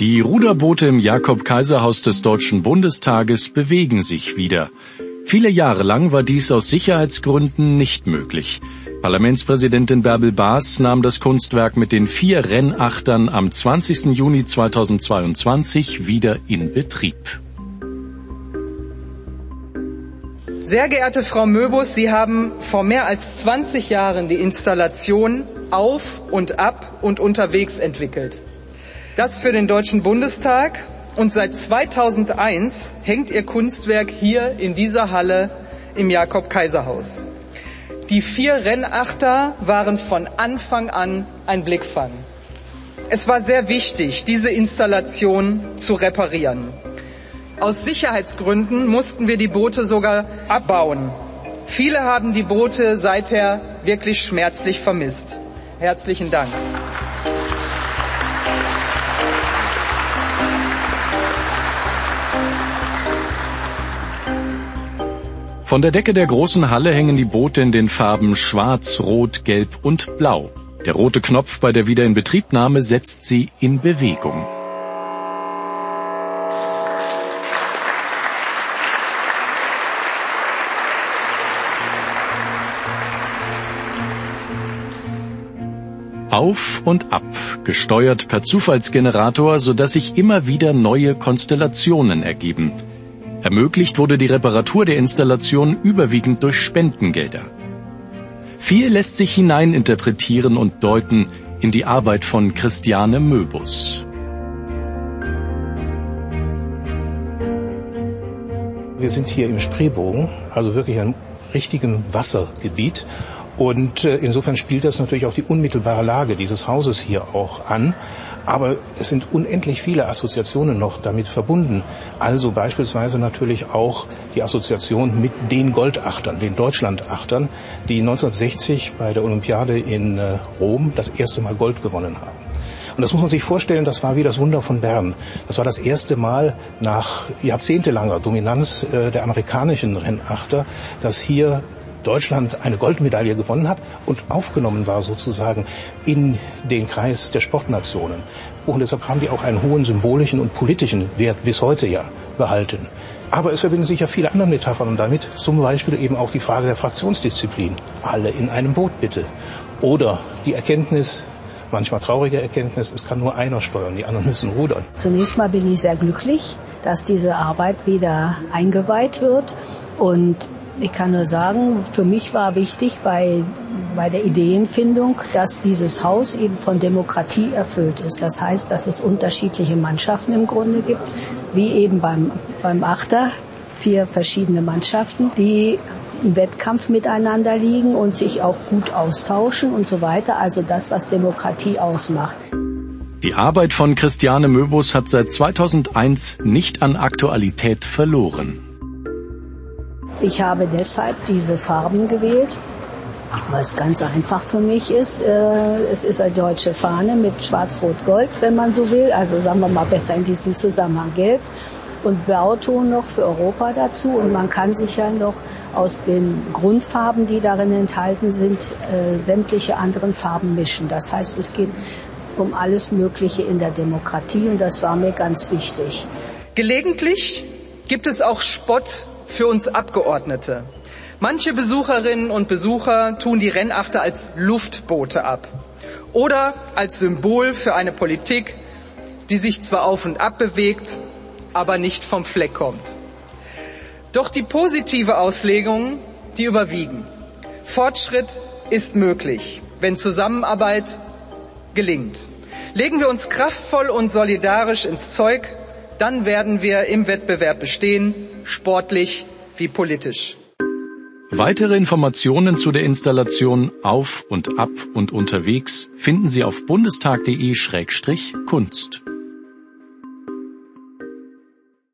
Die Ruderboote im Jakob-Kaiser-Haus des Deutschen Bundestages bewegen sich wieder. Viele Jahre lang war dies aus Sicherheitsgründen nicht möglich. Parlamentspräsidentin Bärbel Baas nahm das Kunstwerk mit den vier Rennachtern am 20. Juni 2022 wieder in Betrieb. Sehr geehrte Frau Möbus, Sie haben vor mehr als 20 Jahren die Installation auf und ab und unterwegs entwickelt. Das für den Deutschen Bundestag und seit 2001 hängt ihr Kunstwerk hier in dieser Halle im Jakob-Kaiser-Haus. Die vier Rennachter waren von Anfang an ein Blickfang. Es war sehr wichtig, diese Installation zu reparieren. Aus Sicherheitsgründen mussten wir die Boote sogar abbauen. Viele haben die Boote seither wirklich schmerzlich vermisst. Herzlichen Dank. Von der Decke der großen Halle hängen die Boote in den Farben Schwarz, Rot, Gelb und Blau. Der rote Knopf bei der Wiederinbetriebnahme setzt sie in Bewegung. Auf und ab, gesteuert per Zufallsgenerator, sodass sich immer wieder neue Konstellationen ergeben. Ermöglicht wurde die Reparatur der Installation überwiegend durch Spendengelder. Viel lässt sich hineininterpretieren und deuten in die Arbeit von Christiane Möbus. Wir sind hier im Spreebogen, also wirklich einem richtigen Wassergebiet. Und äh, insofern spielt das natürlich auf die unmittelbare Lage dieses Hauses hier auch an. Aber es sind unendlich viele Assoziationen noch damit verbunden. Also beispielsweise natürlich auch die Assoziation mit den Goldachtern, den Deutschlandachtern, die 1960 bei der Olympiade in äh, Rom das erste Mal Gold gewonnen haben. Und das muss man sich vorstellen, das war wie das Wunder von Bern. Das war das erste Mal nach jahrzehntelanger Dominanz äh, der amerikanischen Rennachter, dass hier Deutschland eine Goldmedaille gewonnen hat und aufgenommen war sozusagen in den Kreis der Sportnationen. Und deshalb haben die auch einen hohen symbolischen und politischen Wert bis heute ja behalten. Aber es verbinden sich ja viele andere Metaphern und damit zum Beispiel eben auch die Frage der Fraktionsdisziplin. Alle in einem Boot bitte. Oder die Erkenntnis, manchmal traurige Erkenntnis, es kann nur einer steuern, die anderen müssen rudern. Zunächst mal bin ich sehr glücklich, dass diese Arbeit wieder eingeweiht wird und ich kann nur sagen, für mich war wichtig bei, bei der Ideenfindung, dass dieses Haus eben von Demokratie erfüllt ist. Das heißt, dass es unterschiedliche Mannschaften im Grunde gibt, wie eben beim, beim Achter, vier verschiedene Mannschaften, die im Wettkampf miteinander liegen und sich auch gut austauschen und so weiter. Also das, was Demokratie ausmacht. Die Arbeit von Christiane Möbus hat seit 2001 nicht an Aktualität verloren. Ich habe deshalb diese Farben gewählt, was ganz einfach für mich ist. Äh, es ist eine deutsche Fahne mit Schwarz-Rot-Gold, wenn man so will. Also sagen wir mal besser in diesem Zusammenhang Gelb und Blauton noch für Europa dazu. Und man kann sich ja noch aus den Grundfarben, die darin enthalten sind, äh, sämtliche anderen Farben mischen. Das heißt, es geht um alles Mögliche in der Demokratie und das war mir ganz wichtig. Gelegentlich gibt es auch Spott für uns Abgeordnete. Manche Besucherinnen und Besucher tun die Rennachter als Luftboote ab oder als Symbol für eine Politik, die sich zwar auf und ab bewegt, aber nicht vom Fleck kommt. Doch die positive Auslegung, die überwiegen. Fortschritt ist möglich, wenn Zusammenarbeit gelingt. Legen wir uns kraftvoll und solidarisch ins Zeug, dann werden wir im Wettbewerb bestehen, sportlich wie politisch. Weitere Informationen zu der Installation auf und ab und unterwegs finden Sie auf bundestag.de-kunst.